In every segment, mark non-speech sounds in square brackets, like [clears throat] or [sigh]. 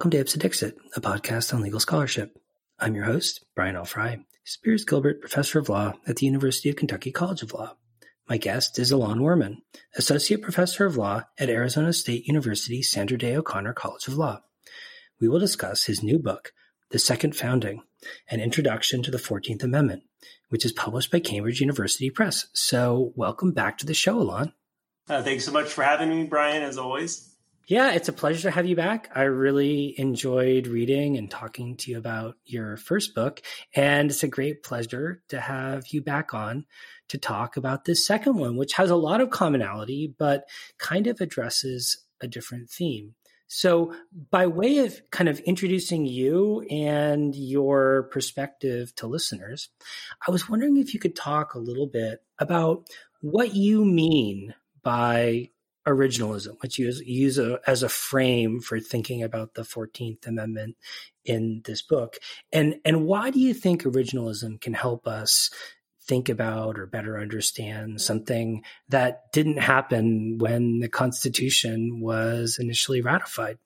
Welcome to Ipse Dixit, a podcast on legal scholarship. I'm your host, Brian L. Frye, Spears Gilbert Professor of Law at the University of Kentucky College of Law. My guest is Ilan Wurman, Associate Professor of Law at Arizona State University Sandra Day O'Connor College of Law. We will discuss his new book, The Second Founding An Introduction to the 14th Amendment, which is published by Cambridge University Press. So, welcome back to the show, Ilan. Uh, thanks so much for having me, Brian, as always. Yeah, it's a pleasure to have you back. I really enjoyed reading and talking to you about your first book. And it's a great pleasure to have you back on to talk about this second one, which has a lot of commonality, but kind of addresses a different theme. So, by way of kind of introducing you and your perspective to listeners, I was wondering if you could talk a little bit about what you mean by originalism, which you use, use a, as a frame for thinking about the 14th Amendment in this book. And, and why do you think originalism can help us think about or better understand something that didn't happen when the Constitution was initially ratified?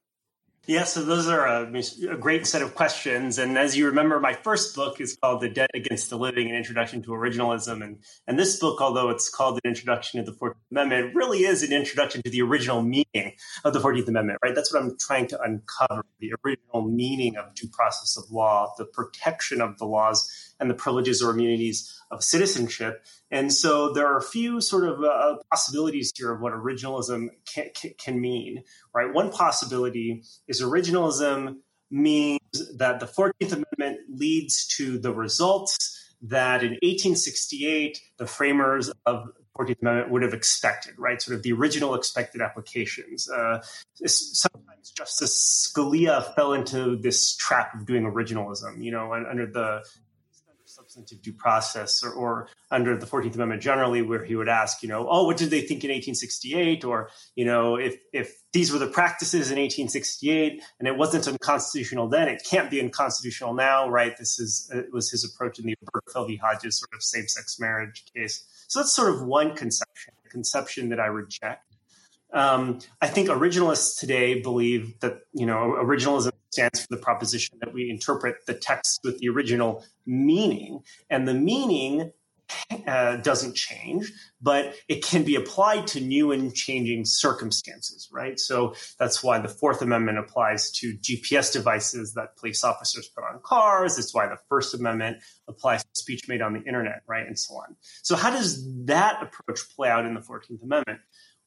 Yeah, so those are uh, a, a, great set of questions. And as you remember, my first book is called The Debt Against the Living, an Introduction to Originalism. And, and this book, although it's called an Introduction to the 14th Amendment, really is an introduction to the original meaning of the 14th Amendment, right? That's what I'm trying to uncover the original meaning of due process of law, the protection of the laws and the privileges or immunities of citizenship. And so there are a few sort of uh, possibilities here of what originalism can, can mean, right? One possibility is originalism means that the 14th Amendment leads to the results that in 1868 the framers of 14th Amendment would have expected, right? Sort of the original expected applications. Uh, sometimes Justice Scalia fell into this trap of doing originalism, you know, under the substantive due process or, or, under the 14th Amendment generally, where he would ask, you know, oh, what did they think in 1868? Or, you know, if, if these were the practices in 1868 and it wasn't unconstitutional then, it can't be unconstitutional now, right? This is it was his approach in the Obergefell v. Hodges sort of same sex marriage case. So that's sort of one conception, a conception that I reject. Um, I think originalists today believe that you know originalism stands for the proposition that we interpret the text with the original meaning, and the meaning uh, doesn't change, but it can be applied to new and changing circumstances, right? So that's why the Fourth Amendment applies to GPS devices that police officers put on cars. It's why the First Amendment applies to speech made on the internet, right? And so on. So, how does that approach play out in the 14th Amendment?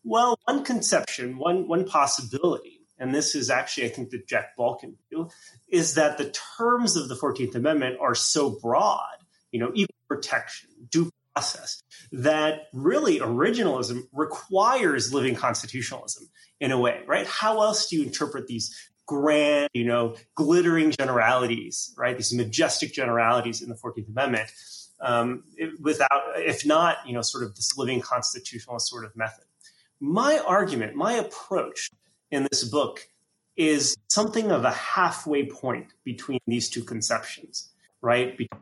Well, one conception, one one possibility, and this is actually I think the Jack Balkin view, is that the terms of the Fourteenth Amendment are so broad, you know, equal protection, due process, that really originalism requires living constitutionalism in a way, right? How else do you interpret these grand, you know, glittering generalities, right? These majestic generalities in the Fourteenth Amendment, um, without, if not, you know, sort of this living constitutionalist sort of method my argument, my approach in this book is something of a halfway point between these two conceptions, right? Between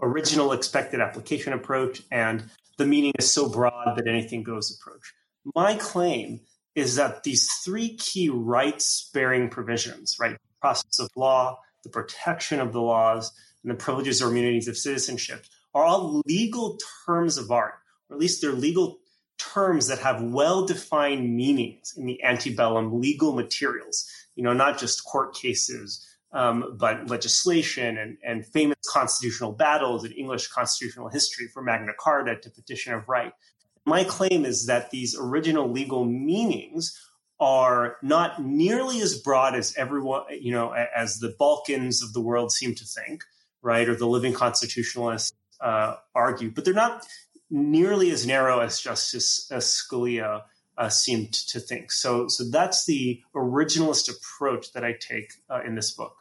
original expected application approach and the meaning is so broad that anything goes approach. My claim is that these three key rights bearing provisions, right? Process of law, the protection of the laws, and the privileges or immunities of citizenship are all legal terms of art, or at least they're legal terms that have well defined meanings in the antebellum legal materials, you know, not just court cases, um, but legislation and, and famous constitutional battles in English constitutional history from Magna Carta to Petition of Right. My claim is that these original legal meanings are not nearly as broad as everyone, you know, as the Balkins of the world seem to think, right, or the living constitutionalists uh, argue, but they're not nearly as narrow as Justice Scalia uh, seemed to think. So, so that's the originalist approach that I take uh, in this book.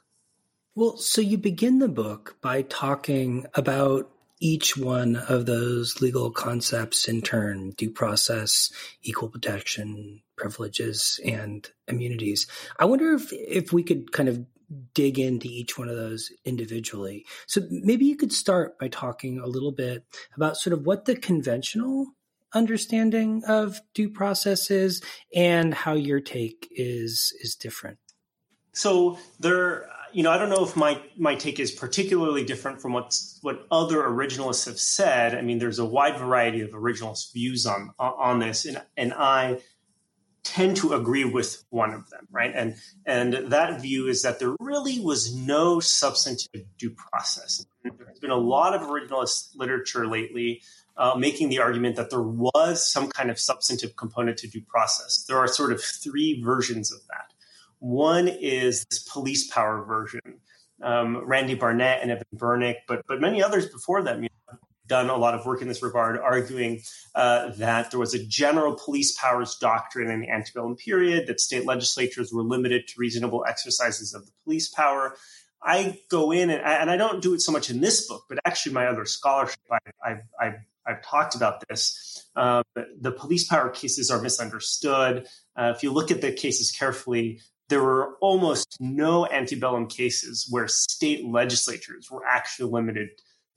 Well, so you begin the book by talking about each one of those legal concepts in turn due process, equal protection, privileges, and immunities. I wonder if, if we could kind of dig into each one of those individually. So maybe you could start by talking a little bit about sort of what the conventional understanding of due process is and how your take is is different. So there, you know, I don't know if my my take is particularly different from what's what other originalists have said. I mean, there's a wide variety of originalist views on on this, and and I tend to agree with one of them, right? And and that view is that there really was no substantive due process. There's been a lot of originalist literature lately uh, making the argument that there was some kind of substantive component to due process. There are sort of three versions of that. One is this police power version. Um, Randy Barnett and Evan Bernick, but but many others before them, you done a lot of work in this regard, arguing uh, that there was a general police powers doctrine in the antebellum period, that state legislatures were limited to reasonable exercises of the police power. I go in and, and I don't do it so much in this book, but actually my other scholarship, I, I've, I've, I've talked about this. Um, the police power cases are misunderstood. Uh, if you look at the cases carefully, there were almost no antebellum cases where state legislatures were actually limited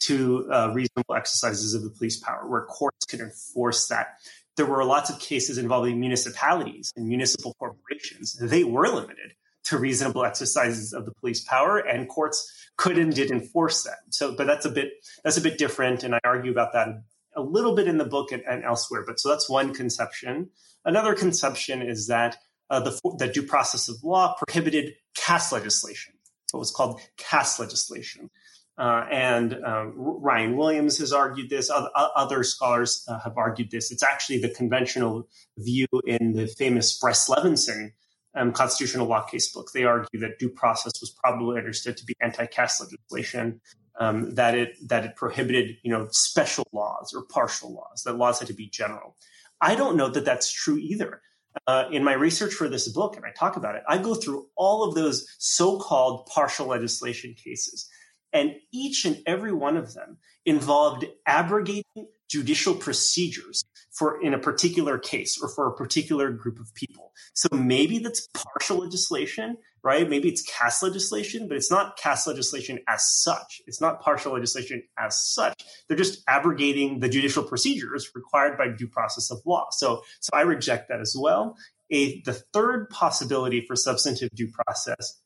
to uh, reasonable exercises of the police power, where courts could enforce that. There were lots of cases involving municipalities and municipal corporations. They were limited to reasonable exercises of the police power, and courts could and did enforce that. So, but that's a bit that's a bit different, and I argue about that a little bit in the book and, and elsewhere. But so that's one conception. Another conception is that uh, the, the due process of law prohibited caste legislation, what was called caste legislation. Uh, and uh, Ryan Williams has argued this. Other, other scholars uh, have argued this. It's actually the conventional view in the famous Brest Levinson um, constitutional law case book. They argue that due process was probably understood to be anti-caste legislation, um, that it that it prohibited you know special laws or partial laws. That laws had to be general. I don't know that that's true either. Uh, in my research for this book, and I talk about it, I go through all of those so-called partial legislation cases and each and every one of them involved abrogating judicial procedures for in a particular case or for a particular group of people. So maybe that's partial legislation, right? Maybe it's caste legislation, but it's not caste legislation as such. It's not partial legislation as such. They're just abrogating the judicial procedures required by due process of law. So, so I reject that as well. A, the third possibility for substantive due process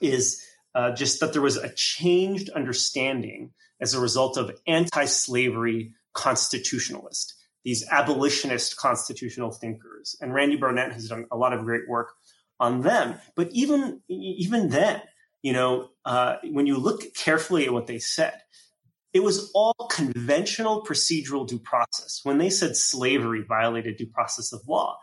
is uh, just that there was a changed understanding as a result of anti slavery constitutionalists, these abolitionist constitutional thinkers. And Randy Barnett has done a lot of great work on them. But even, even then, you know, uh, when you look carefully at what they said, it was all conventional procedural due process. When they said slavery violated due process of law,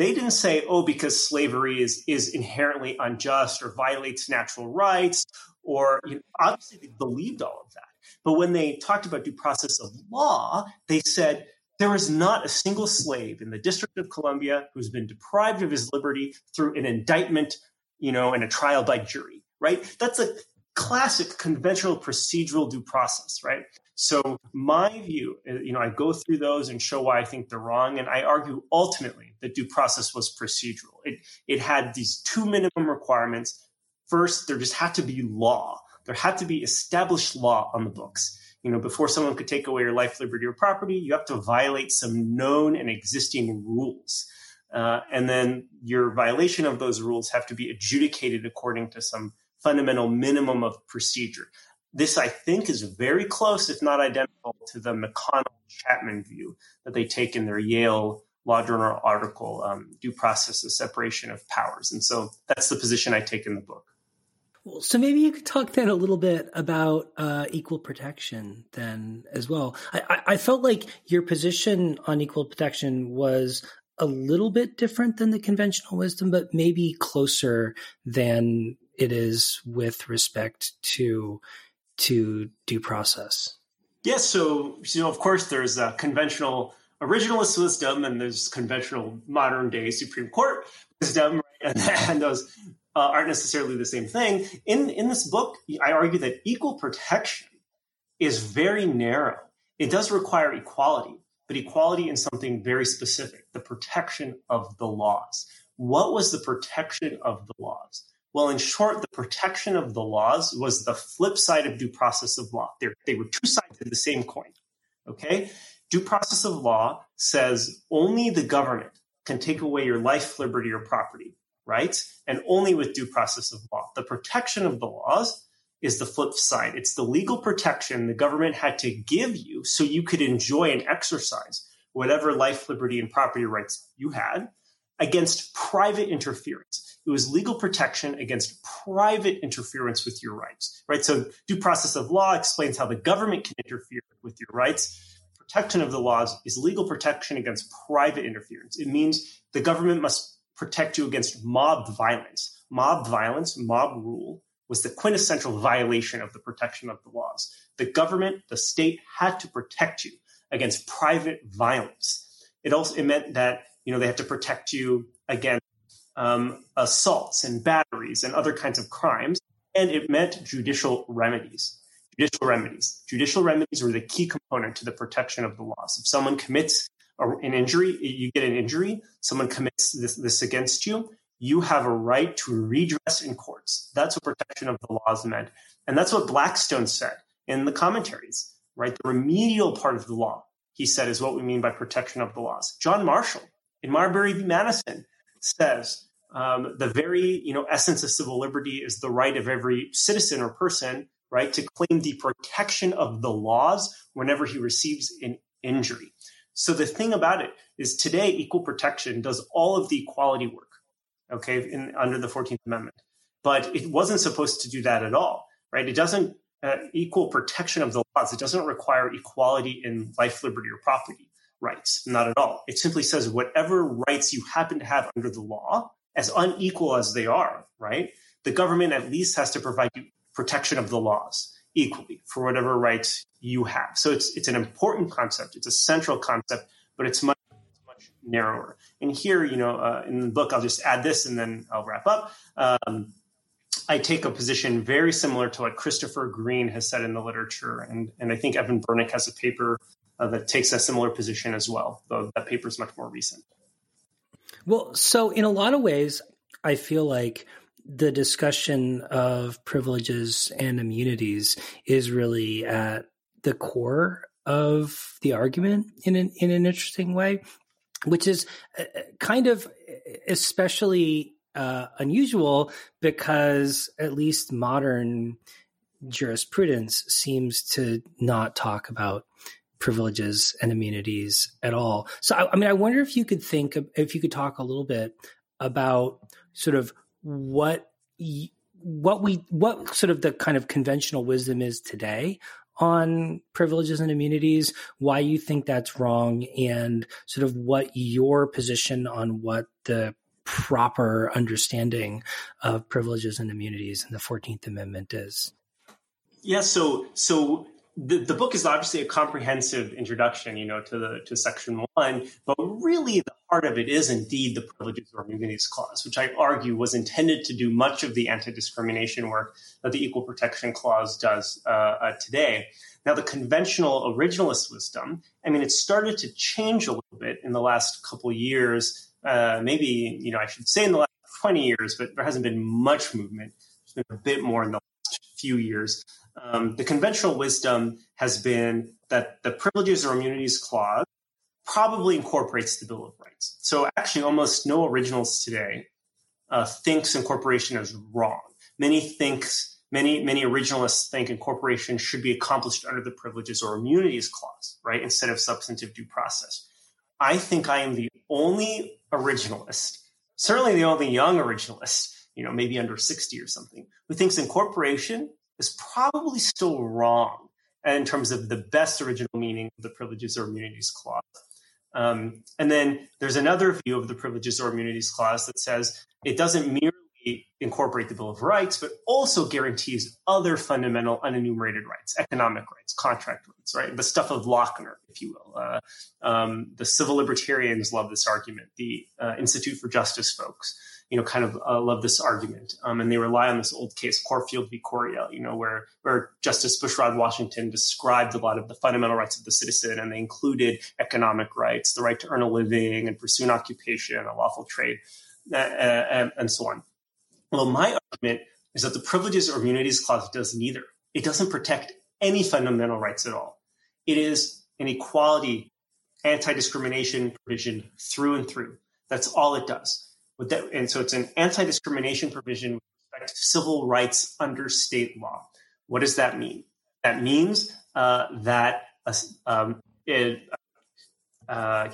they didn't say, oh, because slavery is, is inherently unjust or violates natural rights, or you know, obviously they believed all of that. But when they talked about due process of law, they said there is not a single slave in the District of Columbia who's been deprived of his liberty through an indictment, you know, and a trial by jury, right? That's a classic conventional procedural due process, right? So my view, uh, you know, I go through those and show why I think they're wrong, and I argue ultimately that due process was procedural. It it had these two minimum requirements. First, there just had to be law. There had to be established law on the books. You know, before someone could take away your life, liberty, or property, you have to violate some known and existing rules. Uh, and then your violation of those rules have to be adjudicated according to some fundamental minimum of procedure. This, I think, is very close, if not identical, to the McConnell Chapman view that they take in their Yale Law Journal article, um, Due Process of Separation of Powers. And so that's the position I take in the book. Well, so maybe you could talk then a little bit about uh, equal protection then as well. I, I felt like your position on equal protection was a little bit different than the conventional wisdom, but maybe closer than it is with respect to to due process? Yes. So, you know, of course, there's a conventional originalist wisdom and there's conventional modern day Supreme Court wisdom, and, [laughs] and, those uh, aren't necessarily the same thing. In in this book, I argue that equal protection is very narrow. It does require equality, but equality in something very specific: the protection of the laws. What was the protection of the laws? Well, in short, the protection of the laws was the flip side of due process of law. They're, they were two sides of the same coin. Okay? Due process of law says only the government can take away your life, liberty, or property, rights and only with due process of law. The protection of the laws is the flip side. It's the legal protection the government had to give you so you could enjoy and exercise whatever life, liberty, and property rights you had against private interference. It was legal protection against private interference with your rights, right? So due process of law explains how the government can interfere with your rights. Protection of the laws is legal protection against private interference. It means the government must protect you against mob violence. Mob violence, mob rule was the quintessential violation of the protection of the laws. The government, the state had to protect you against private violence. It also it meant that you know they had to protect you against um, assaults and batteries and other kinds of crimes, and it meant judicial remedies. Judicial remedies. Judicial remedies were the key component to the protection of the laws. If someone commits an injury, you get an injury, someone commits this, this against you, you have a right to redress in courts. That's what protection of the laws meant. And that's what Blackstone said in the commentaries right? The remedial part of the law, he said, is what we mean by protection of the laws. John Marshall in Marbury v. Madison says um, the very you know essence of civil liberty is the right of every citizen or person right to claim the protection of the laws whenever he receives an injury. So the thing about it is today equal protection does all of the equality work, okay, in, under the 14th Amendment. But it wasn't supposed to do that at all, right? It doesn't uh, equal protection of the laws. It doesn't require equality in life, liberty, or property rights. Not at all. It simply says whatever rights you happen to have under the law, as unequal as they are, right? The government at least has to provide you protection of the laws equally for whatever rights you have. So it's it's an important concept. It's a central concept, but it's much much narrower. And here, you know, uh, in the book, I'll just add this and then I'll wrap up. Um, I take a position very similar to what Christopher Green has said in the literature, and and I think Evan Bernick has a paper uh, that takes a similar position as well. Though that paper is much more recent. Well, so in a lot of ways, I feel like the discussion of privileges and immunities is really at the core of the argument in an in an interesting way, which is uh, kind of especially uh, unusual because at least modern jurisprudence seems to not talk about privileges and immunities at all. So, I, I mean, I wonder if you could think, if you could talk a little bit about sort of what what we what sort of the kind of conventional wisdom is today on privileges and immunities, why you think that's wrong, and sort of what your position on what the proper understanding of privileges and immunities in the 14th Amendment is. Yeah, so so the, the book is obviously a comprehensive introduction, you know, to the to section one, but really the heart of it is indeed the privileges or immunities clause, which I argue was intended to do much of the anti-discrimination work that the equal protection clause does uh, uh, today. Now, the conventional originalist wisdom, I mean, it started to change a little bit in the last couple years uh, maybe, you know, I should say in the last 20 years, but there hasn't been much movement. There's been a bit more in the last few years. Um, the conventional wisdom has been that the privileges or immunities clause probably incorporates the Bill of Rights. So actually, almost no originals today uh, thinks incorporation is wrong. Many thinks many many originalists think incorporation should be accomplished under the privileges or immunities clause, right, instead of substantive due process. I think I am the only originalist, certainly the only young originalist, you know, maybe under 60 or something, who thinks incorporation is probably still wrong in terms of the best original meaning of the privileges or immunities clause. Um, and then there's another view of the privileges or immunities clause that says it doesn't merely incorporate the Bill of Rights, but also guarantees other fundamental unenumerated rights, economic rights, contract rights, right? The stuff of Lochner, if you will. Uh, um, the civil libertarians love this argument. The uh, Institute for Justice folks, you know, kind of uh, love this argument, um, and they rely on this old case, Corfield v. Coryell, you know, where where Justice Bushrod Washington described a lot of the fundamental rights of the citizen, and they included economic rights, the right to earn a living and pursue an occupation, a lawful trade, uh, uh, and, and so on. Well, my argument is that the Privileges or Immunities Clause does neither. It doesn't protect any fundamental rights at all. It is an equality, anti discrimination provision through and through. That's all it does. That, and so it's an anti-discrimination provision with respect to civil rights under state law. What does that mean? That means uh, that um, it, uh,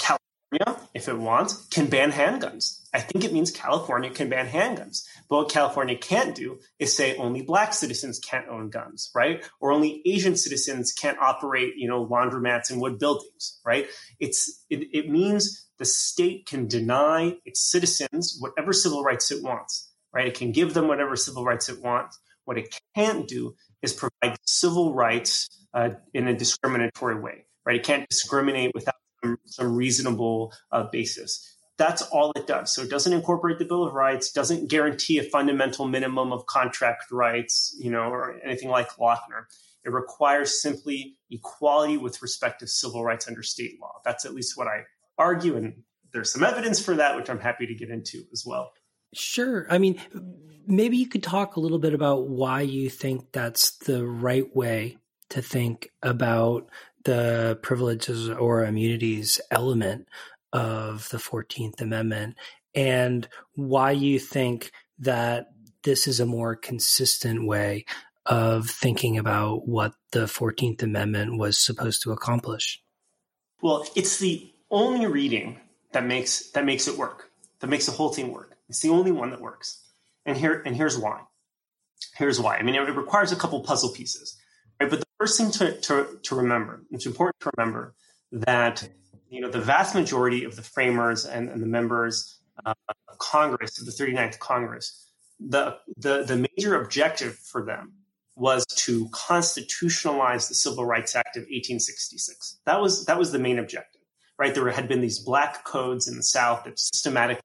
if it wants, can ban handguns. I think it means California can ban handguns. But what California can't do is say only black citizens can't own guns, right? Or only Asian citizens can't operate, you know, laundromats and wood buildings, right? It's it, it means the state can deny its citizens whatever civil rights it wants, right? It can give them whatever civil rights it wants. What it can't do is provide civil rights uh, in a discriminatory way, right? It can't discriminate without some, reasonable uh, basis. That's all it does. So it doesn't incorporate the Bill of Rights, doesn't guarantee a fundamental minimum of contract rights, you know, or anything like Lochner. It requires simply equality with respect to civil rights under state law. That's at least what I argue, and there's some evidence for that, which I'm happy to get into as well. Sure. I mean, maybe you could talk a little bit about why you think that's the right way to think about the privileges or immunities element of the 14th Amendment and why you think that this is a more consistent way of thinking about what the 14th Amendment was supposed to accomplish. Well, it's the only reading that makes that makes it work, that makes the whole thing work. It's the only one that works. And here and here's why. Here's why. I mean, it, it requires a couple puzzle pieces. First thing to, to, to remember, it's important to remember that you know the vast majority of the framers and, and the members uh, of Congress, of the 39th Congress, the, the, the major objective for them was to constitutionalize the Civil Rights Act of 1866. That was that was the main objective, right? There had been these black codes in the South that systematically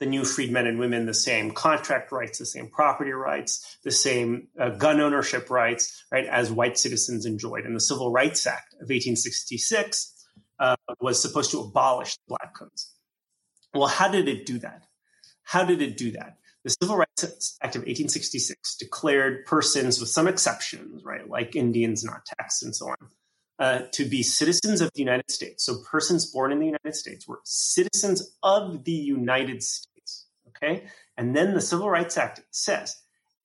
the new freedmen and women the same contract rights, the same property rights, the same uh, gun ownership rights, right, as white citizens enjoyed. And the Civil Rights Act of 1866 uh, was supposed to abolish the black codes. Well, how did it do that? How did it do that? The Civil Rights Act of 1866 declared persons, with some exceptions, right, like Indians, not taxed, and so on, uh, to be citizens of the United States. So persons born in the United States were citizens of the United States. Okay. And then the Civil Rights Act says,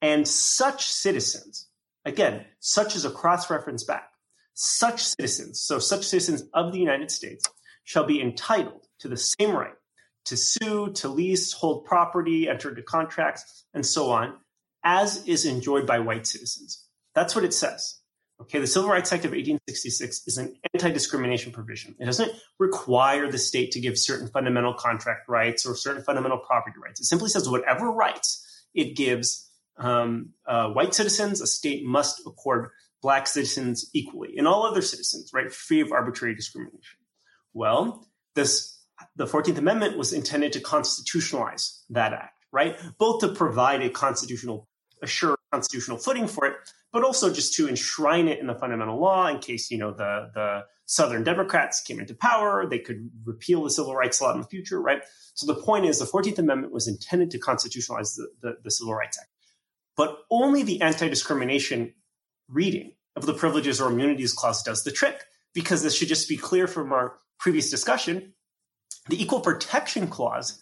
and such citizens, again, such as a cross reference back, such citizens, so such citizens of the United States, shall be entitled to the same right to sue, to lease, hold property, enter into contracts, and so on, as is enjoyed by white citizens. That's what it says. Okay, the Civil Rights Act of 1866 is an anti discrimination provision. It doesn't require the state to give certain fundamental contract rights or certain fundamental property rights. It simply says whatever rights it gives um, uh, white citizens, a state must accord black citizens equally and all other citizens, right, free of arbitrary discrimination. Well, this the 14th Amendment was intended to constitutionalize that act, right? Both to provide a constitutional, assure constitutional footing for it, but also just to enshrine it in the fundamental law in case, you know, the, the Southern Democrats came into power, they could repeal the civil rights law in the future, right? So the point is the 14th Amendment was intended to constitutionalize the, the, the Civil Rights Act. But only the anti-discrimination reading of the Privileges or Immunities Clause does the trick, because this should just be clear from our previous discussion. The Equal Protection Clause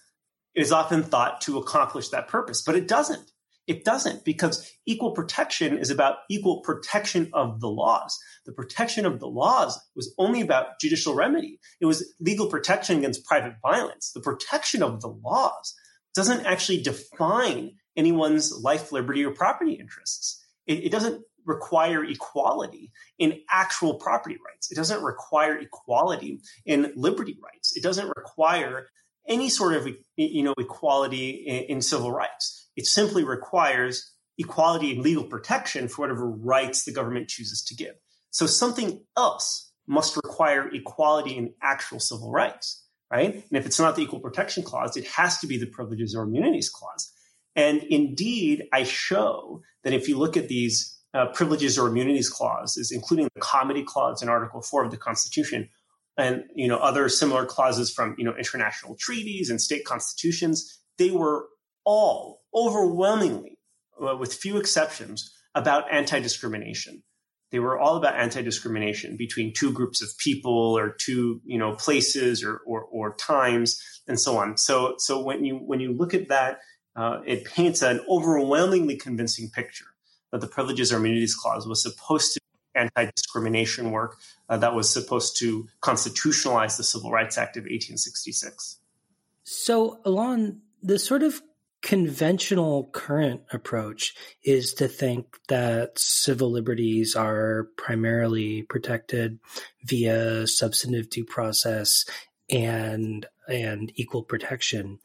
is often thought to accomplish that purpose, but it doesn't. It doesn't because equal protection is about equal protection of the laws. The protection of the laws was only about judicial remedy. It was legal protection against private violence. The protection of the laws doesn't actually define anyone's life, liberty, or property interests. It, it doesn't require equality in actual property rights. It doesn't require equality in liberty rights. It doesn't require any sort of you know equality in, in civil rights. It simply requires equality and legal protection for whatever rights the government chooses to give. So something else must require equality in actual civil rights, right? And if it's not the Equal Protection Clause, it has to be the Privileges or Immunities Clause. And indeed, I show that if you look at these uh, privileges or immunities clauses, including the comity clause in Article 4 of the Constitution, and you know other similar clauses from you know international treaties and state constitutions, they were all overwhelmingly, uh, with few exceptions, about anti-discrimination. they were all about anti-discrimination between two groups of people or two you know places or or, or times and so on. So so when you when you look at that, uh, it paints an overwhelmingly convincing picture that the Privileges or Immunities Clause was supposed to anti-discrimination work uh, that was supposed to constitutionalize the Civil Rights Act of 1866. So, Ilan, the sort of conventional current approach is to think that civil liberties are primarily protected via substantive due process and and equal protection.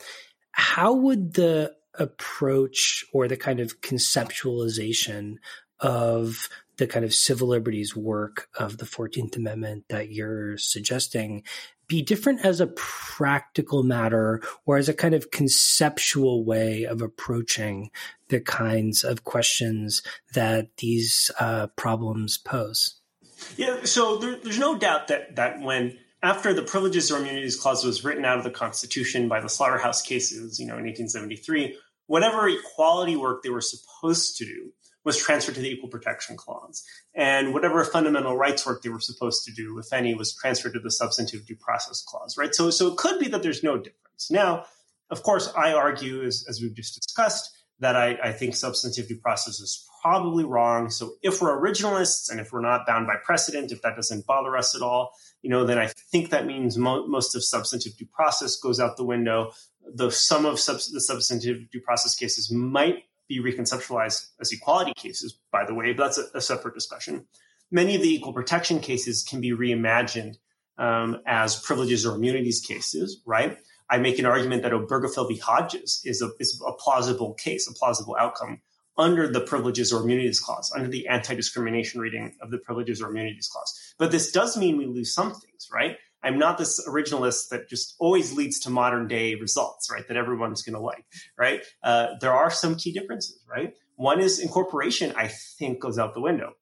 How would the approach or the kind of conceptualization of the kind of civil liberties work of the 14th Amendment that you're suggesting be different as a practical matter or as a kind of conceptual way of approaching the kinds of questions that these uh, problems pose? Yeah, so there, there's no doubt that that when after the Privileges or Immunities Clause was written out of the Constitution by the Slaughterhouse cases, you know, in 1873, whatever equality work they were supposed to do was transferred to the Equal Protection Clause. And whatever fundamental rights work they were supposed to do, if any, was transferred to the Substantive Due Process Clause, right? So, so it could be that there's no difference. Now, of course, I argue, as, as we've just discussed, that I, I think substantive due process is probably wrong. So if we're originalists and if we're not bound by precedent, if that doesn't bother us at all, you know, then I think that means mo- most of substantive due process goes out the window. Though some of sub- the substantive due process cases might be reconceptualized as equality cases, by the way, but that's a, a separate discussion. Many of the equal protection cases can be reimagined um, as privileges or immunities cases, right? I make an argument that Obergefell v. Hodges is a, is a plausible case, a plausible outcome under the privileges or immunities clause, under the anti-discrimination reading of the privileges or immunities clause. But this does mean we lose some things, right? I'm not this originalist that just always leads to modern day results, right? That everyone's going to like, right? Uh, there are some key differences, right? One is incorporation, I think, goes out the window.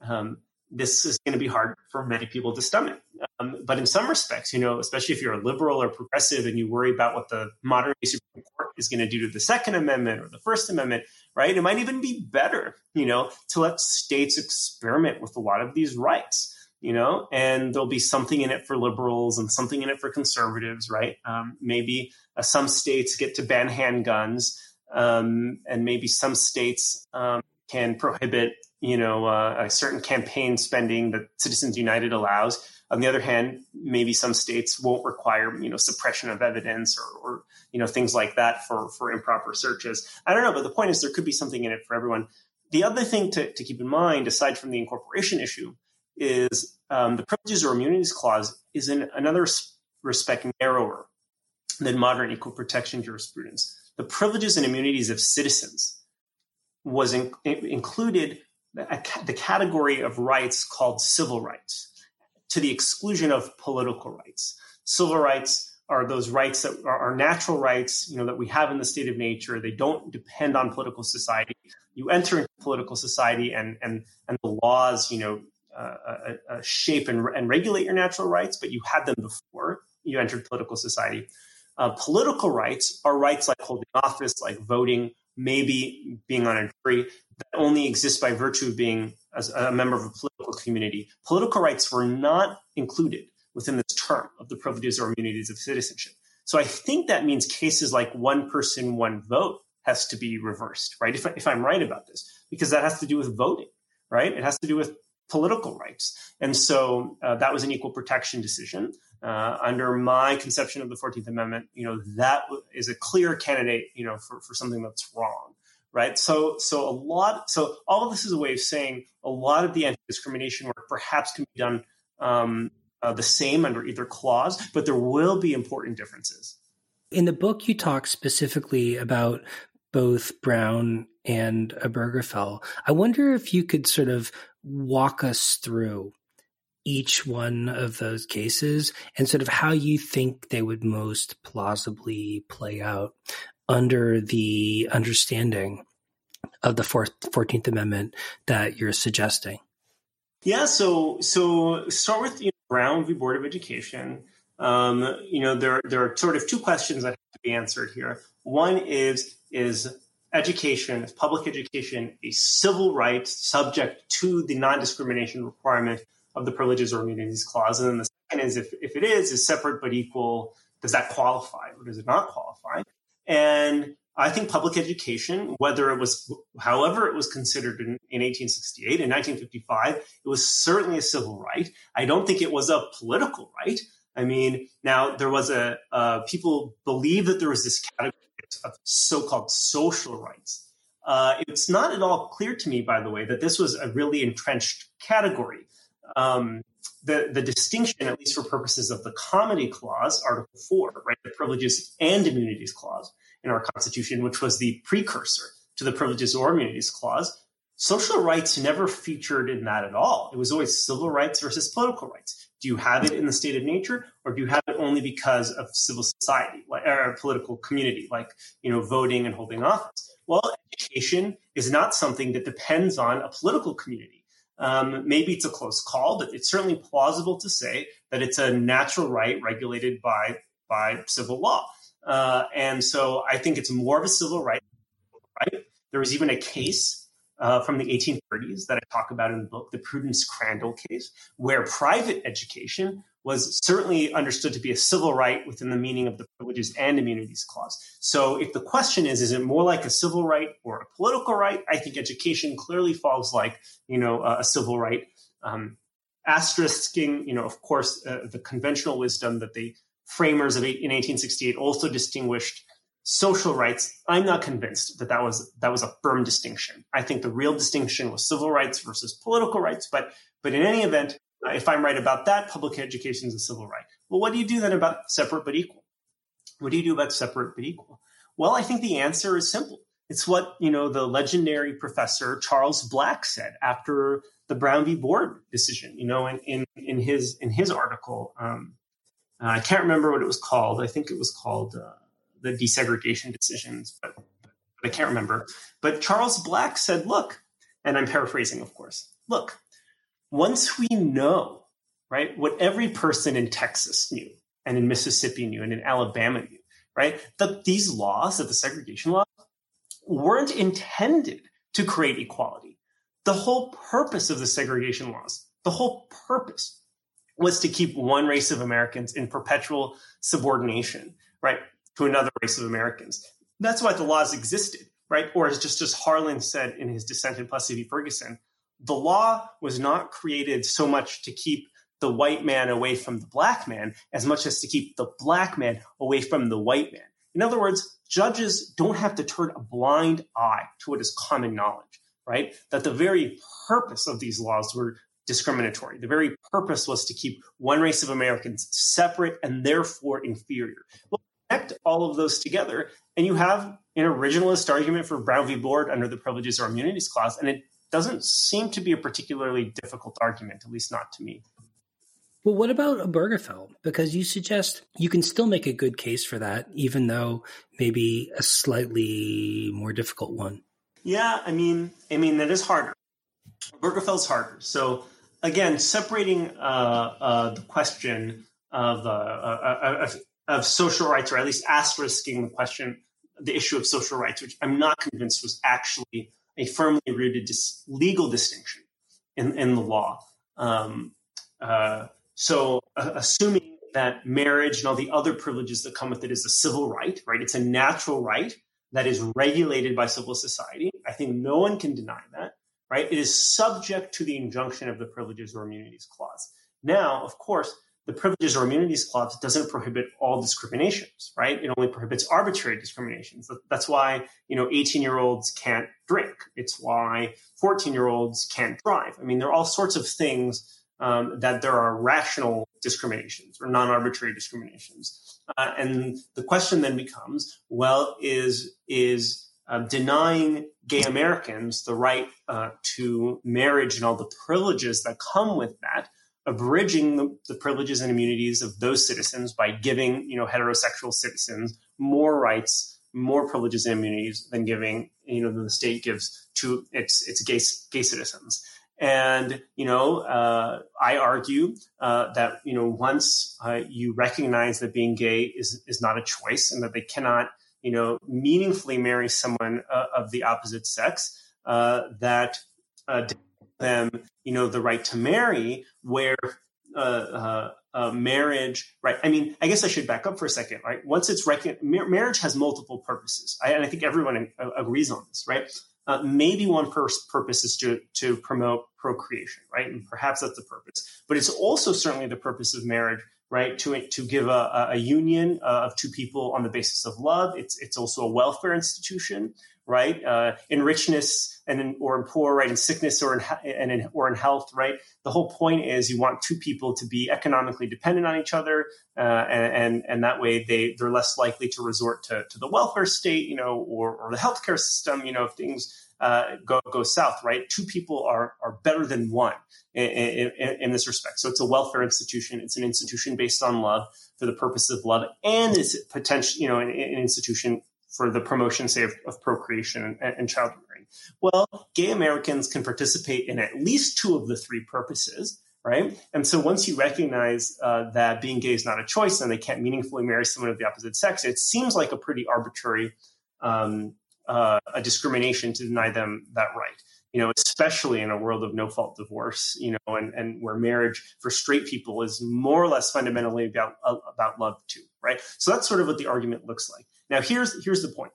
Um, this is going to be hard for many people to stomach. Um, but in some respects, you know, especially if you're a liberal or progressive and you worry about what the modern Supreme Court is going to do to the Second Amendment or the First Amendment, right? It might even be better, you know, to let states experiment with a lot of these rights you know, and there'll be something in it for liberals and something in it for conservatives, right? Um, maybe uh, some states get to ban handguns, um, and maybe some states um, can prohibit, you know, uh, a certain campaign spending that Citizens United allows. On the other hand, maybe some states won't require, you know, suppression of evidence or, or you know, things like that for for improper searches. I don't know, but the point is there could be something in it for everyone. The other thing to, to keep in mind, aside from the incorporation issue, is um, the privileges or immunities clause is in another respect narrower than modern equal protection jurisprudence. The privileges and immunities of citizens was in, included the, the category of rights called civil rights to the exclusion of political rights. Civil rights are those rights that are, are, natural rights, you know, that we have in the state of nature. They don't depend on political society. You enter into political society, and and and the laws, you know, shape and, and, regulate your natural rights, but you had them before you entered political society. Uh, political rights are rights like holding office, like voting, maybe being on a jury, that only exist by virtue of being as a member of a political community. Political rights were not included within this term of the privileges or immunities of citizenship. So I think that means cases like one person, one vote has to be reversed, right? If, if I'm right about this, because that has to do with voting, right? It has to do with political rights. And so uh, that was an equal protection decision. Uh, under my conception of the 14th Amendment, you know, that is a clear candidate, you know, for, for something that's wrong. Right. So, so a lot, so all of this is a way of saying a lot of the anti discrimination work perhaps can be done um, uh, the same under either clause, but there will be important differences. In the book, you talk specifically about both Brown and Obergefell. I wonder if you could sort of walk us through each one of those cases and sort of how you think they would most plausibly play out under the understanding of the 14th Amendment that you're suggesting. Yeah, so so start with you know, Brown v. Board of Education. Um, you know, there there are sort of two questions that have to be answered here. One is is education, is public education a civil right subject to the non-discrimination requirement of the Privileges or Immunities Clause? And then the second is if, if it is, is separate but equal, does that qualify or does it not qualify? And I think public education, whether it was, however it was considered in, in 1868 in 1955, it was certainly a civil right. I don't think it was a political right. I mean, now there was a, uh, people believe that there was this category of so-called social rights. Uh, it's not at all clear to me, by the way, that this was a really entrenched category. Um, the, the distinction, at least for purposes of the Comity Clause, Article 4, right, the Privileges and Immunities Clause in our Constitution, which was the precursor to the Privileges or Immunities Clause, social rights never featured in that at all. It was always civil rights versus political rights. Do you have it in the state of nature, or do you have it only because of civil society like, or political community, like you know voting and holding office? Well, education is not something that depends on a political community. Um, maybe it's a close call, but it's certainly plausible to say that it's a natural right regulated by by civil law. Uh, and so I think it's more of a civil right. Right. There was even a case uh, from the 1830s that I talk about in the book, the Prudence Crandall case, where private education was certainly understood to be a civil right within the meaning of the Privileges and Immunities Clause. So if the question is, is it more like a civil right or a political right? I think education clearly falls like, you know, a civil right. Um, asterisking, you know, of course, uh, the conventional wisdom that the framers of eight, in 1868 also distinguished social rights i'm not convinced that that was that was a firm distinction. I think the real distinction was civil rights versus political rights but but in any event uh, if i'm right about that public education is a civil right. Well what do you do then about separate but equal? What do you do about separate but equal? Well i think the answer is simple. It's what you know the legendary professor charles black said after the brown v. Board decision you know in in, in his in his article um, uh, i can't remember what it was called. I think it was called uh, the desegregation decisions, but, but I can't remember. But Charles Black said, look, and I'm paraphrasing, of course, look, once we know, right, what every person in Texas knew and in Mississippi knew and in Alabama knew, right, that these laws, that the segregation laws, weren't intended to create equality. The whole purpose of the segregation laws, the whole purpose was to keep one race of Americans in perpetual subordination, right? To another race of Americans. That's why the laws existed, right? Or as Justice Harlan said in his dissent in Plessy v. Ferguson, the law was not created so much to keep the white man away from the black man as much as to keep the black man away from the white man. In other words, judges don't have to turn a blind eye to what is common knowledge, right? That the very purpose of these laws were discriminatory. The very purpose was to keep one race of Americans separate and therefore inferior. Well, connect all of those together, and you have an originalist argument for Brown v. Board under the Privileges or Immunities Clause, and it doesn't seem to be a particularly difficult argument, at least not to me. Well, what about Obergefell? Because you suggest you can still make a good case for that, even though maybe a slightly more difficult one. Yeah, I mean, I mean that is harder. Obergefell's harder. So again, separating uh, uh, the question of, uh, uh, uh of social rights, or at least asterisking the question, the issue of social rights, which I'm not convinced was actually a firmly rooted dis- legal distinction in, in the law. Um, uh, so, uh, assuming that marriage and all the other privileges that come with it is a civil right, right? It's a natural right that is regulated by civil society. I think no one can deny that, right? It is subject to the injunction of the Privileges or Immunities Clause. Now, of course, the Privileges or Immunities Clause doesn't prohibit all discriminations, right? It only prohibits arbitrary discriminations. That's why, you know, 18 year olds can't drink. It's why 14 year olds can't drive. I mean, there are all sorts of things um, that there are rational discriminations or non arbitrary discriminations. Uh, and the question then becomes, well, is, is, uh, denying gay Americans the right uh, to marriage and all the privileges that come with that abridging the, the, privileges and immunities of those citizens by giving you know heterosexual citizens more rights more privileges and immunities than giving you know than the state gives to its its gay gay citizens. And you know uh, i argue uh, that you know once uh, you recognize that being gay is is not a choice and that they cannot you know, meaningfully marry someone uh, of the opposite sex, uh, that uh, them, you know, the right to marry, where uh, uh, uh, marriage, right? I mean, I guess I should back up for a second, right? Once it's recognized, marriage has multiple purposes, I, and I think everyone agrees on this, right? Uh, maybe one pur- purpose is to to promote procreation, right? And perhaps that's the purpose, but it's also certainly the purpose of marriage, right? To to give a, a union uh, of two people on the basis of love. It's it's also a welfare institution, right? Uh, in richness and in, or in poor, right? In sickness or in and in, or in health, right? The whole point is you want two people to be economically dependent on each other, uh, and, and, and that way they they're less likely to resort to, to the welfare state, you know, or or the healthcare system, you know, if things uh, go go south, right? Two people are are better than one in, in, in, this respect. So it's a welfare institution. It's an institution based on love for the purpose of love, and it's potential, you know, an, an institution for the promotion, say, of, of procreation and, and child rearing. Well, gay Americans can participate in at least two of the three purposes, right? And so once you recognize uh, that being gay is not a choice and they can't meaningfully marry someone of the opposite sex, it seems like a pretty arbitrary um, uh, a discrimination to deny them that right. You know, especially in a world of no fault divorce, you know, and, and where marriage for straight people is more or less fundamentally about about love too, right? So that's sort of what the argument looks like. Now, here's here's the point.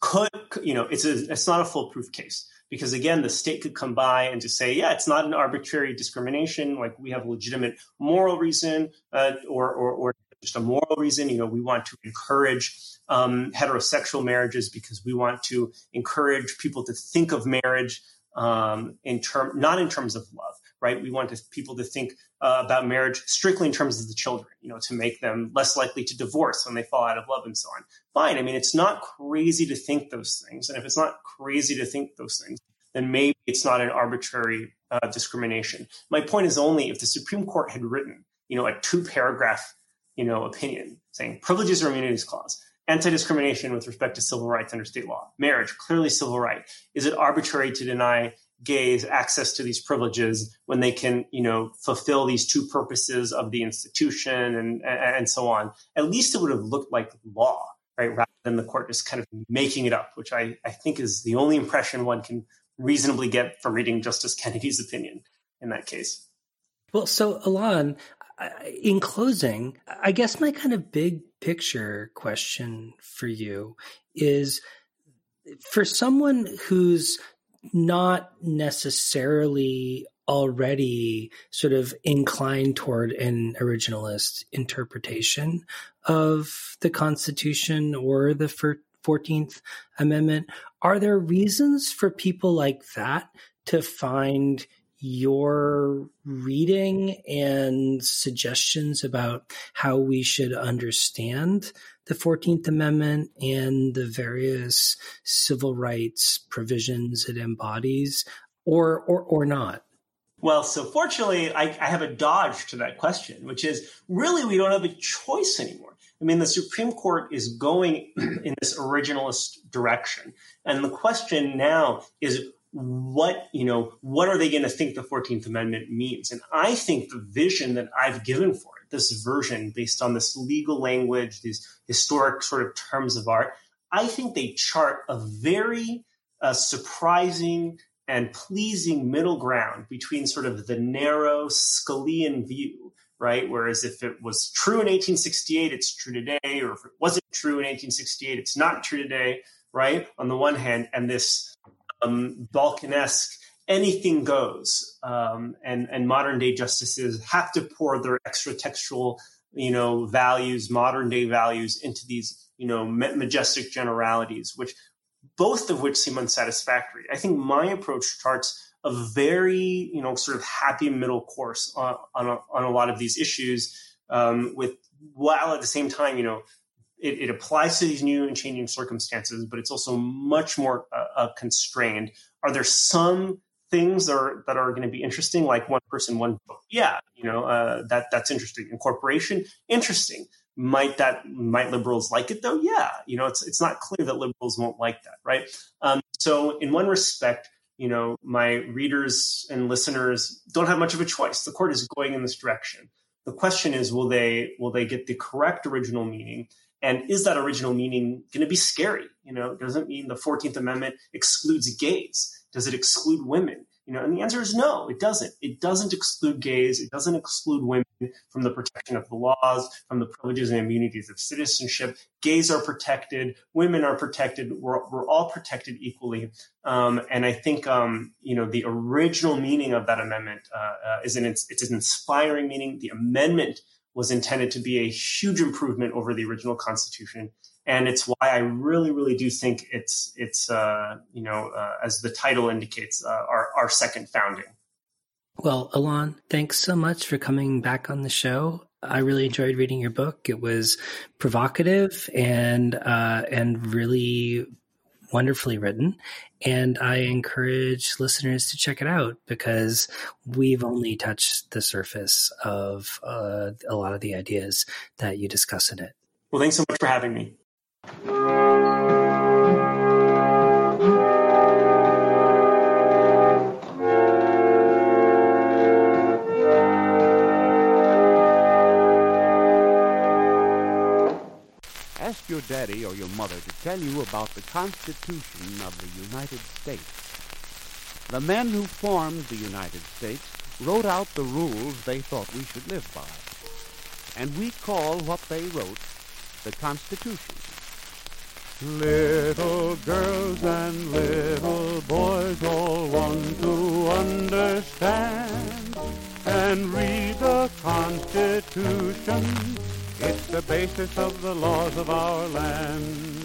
Could you know? It's a it's not a foolproof case because again, the state could come by and just say, yeah, it's not an arbitrary discrimination. Like we have a legitimate moral reason, uh, or, or or just a moral reason. You know, we want to encourage um, heterosexual marriages because we want to encourage people to think of marriage um, in term not in terms of love, right? We want to, people to think uh, about marriage strictly in terms of the children, you know, to make them less likely to divorce when they fall out of love and so on. Fine. I mean, it's not crazy to think those things. And if it's not crazy to think those things, then maybe it's not an arbitrary uh, discrimination. My point is only if the Supreme Court had written, you know, a two paragraph, you know, opinion saying privileges or immunities clause, anti-discrimination with respect to civil rights under state law, marriage, clearly civil right. Is it arbitrary to deny gays access to these privileges when they can, you know, fulfill these two purposes of the institution and and so on. At least it would have looked like law, right, rather than the court just kind of making it up, which I, I think is the only impression one can reasonably get from reading Justice Kennedy's opinion in that case. Well, so Ilan, in closing, I guess my kind of big picture question for you is for someone who's not necessarily already sort of inclined toward an originalist interpretation of the Constitution or the 14th Amendment. Are there reasons for people like that to find your reading and suggestions about how we should understand the 14th Amendment and the various civil rights provisions it embodies, or, or, or not? Well, so fortunately, I, I have a dodge to that question, which is really we don't have a choice anymore. I mean, the Supreme Court is going [clears throat] in this originalist direction. And the question now is what you know what are they going to think the 14th amendment means and i think the vision that i've given for it this version based on this legal language these historic sort of terms of art i think they chart a very uh, surprising and pleasing middle ground between sort of the narrow Scalian view, right? Whereas if it was true in 1868, it's true today, or if it wasn't true in 1868, it's not true today, right? On the one hand, and this um, Balkinesque, anything goes. Um, and, and modern day justices have to pour their extra textual, you know, values, modern day values into these, you know, majestic generalities, which both of which seem unsatisfactory. I think my approach charts a very, you know, sort of happy middle course on, on, a, on a lot of these issues um, with while at the same time, you know, it, it, applies to these new and changing circumstances, but it's also much more uh, uh, constrained. Are there some things that are, that are going to be interesting, like one person, one vote? Yeah, you know uh, that that's interesting. Incorporation, interesting. Might that might liberals like it though? Yeah, you know it's it's not clear that liberals won't like that, right? Um, so in one respect, you know my readers and listeners don't have much of a choice. The court is going in this direction. The question is, will they will they get the correct original meaning? And is that original meaning going to be scary? You know, does it mean the 14th Amendment excludes gays? Does it exclude women? You know, and the answer is no, it doesn't. It doesn't exclude gays. It doesn't exclude women from the protection of the laws, from the privileges and immunities of citizenship. Gays are protected. Women are protected. We're, we're all protected equally. Um, and I think, um, you know, the original meaning of that amendment uh, uh, is an, it's an inspiring meaning. The amendment was intended to be a huge improvement over the original Constitution and it's why I really, really do think it's it's uh, you know uh, as the title indicates uh, our our second founding. Well, Ilan, thanks so much for coming back on the show. I really enjoyed reading your book. It was provocative and uh, and really wonderfully written. And I encourage listeners to check it out because we've only touched the surface of uh, a lot of the ideas that you discuss in it. Well, thanks so much for having me. Ask your daddy or your mother to tell you about the Constitution of the United States. The men who formed the United States wrote out the rules they thought we should live by. And we call what they wrote the Constitution. Little girls and little boys all want to understand and read the Constitution. It's the basis of the laws of our land.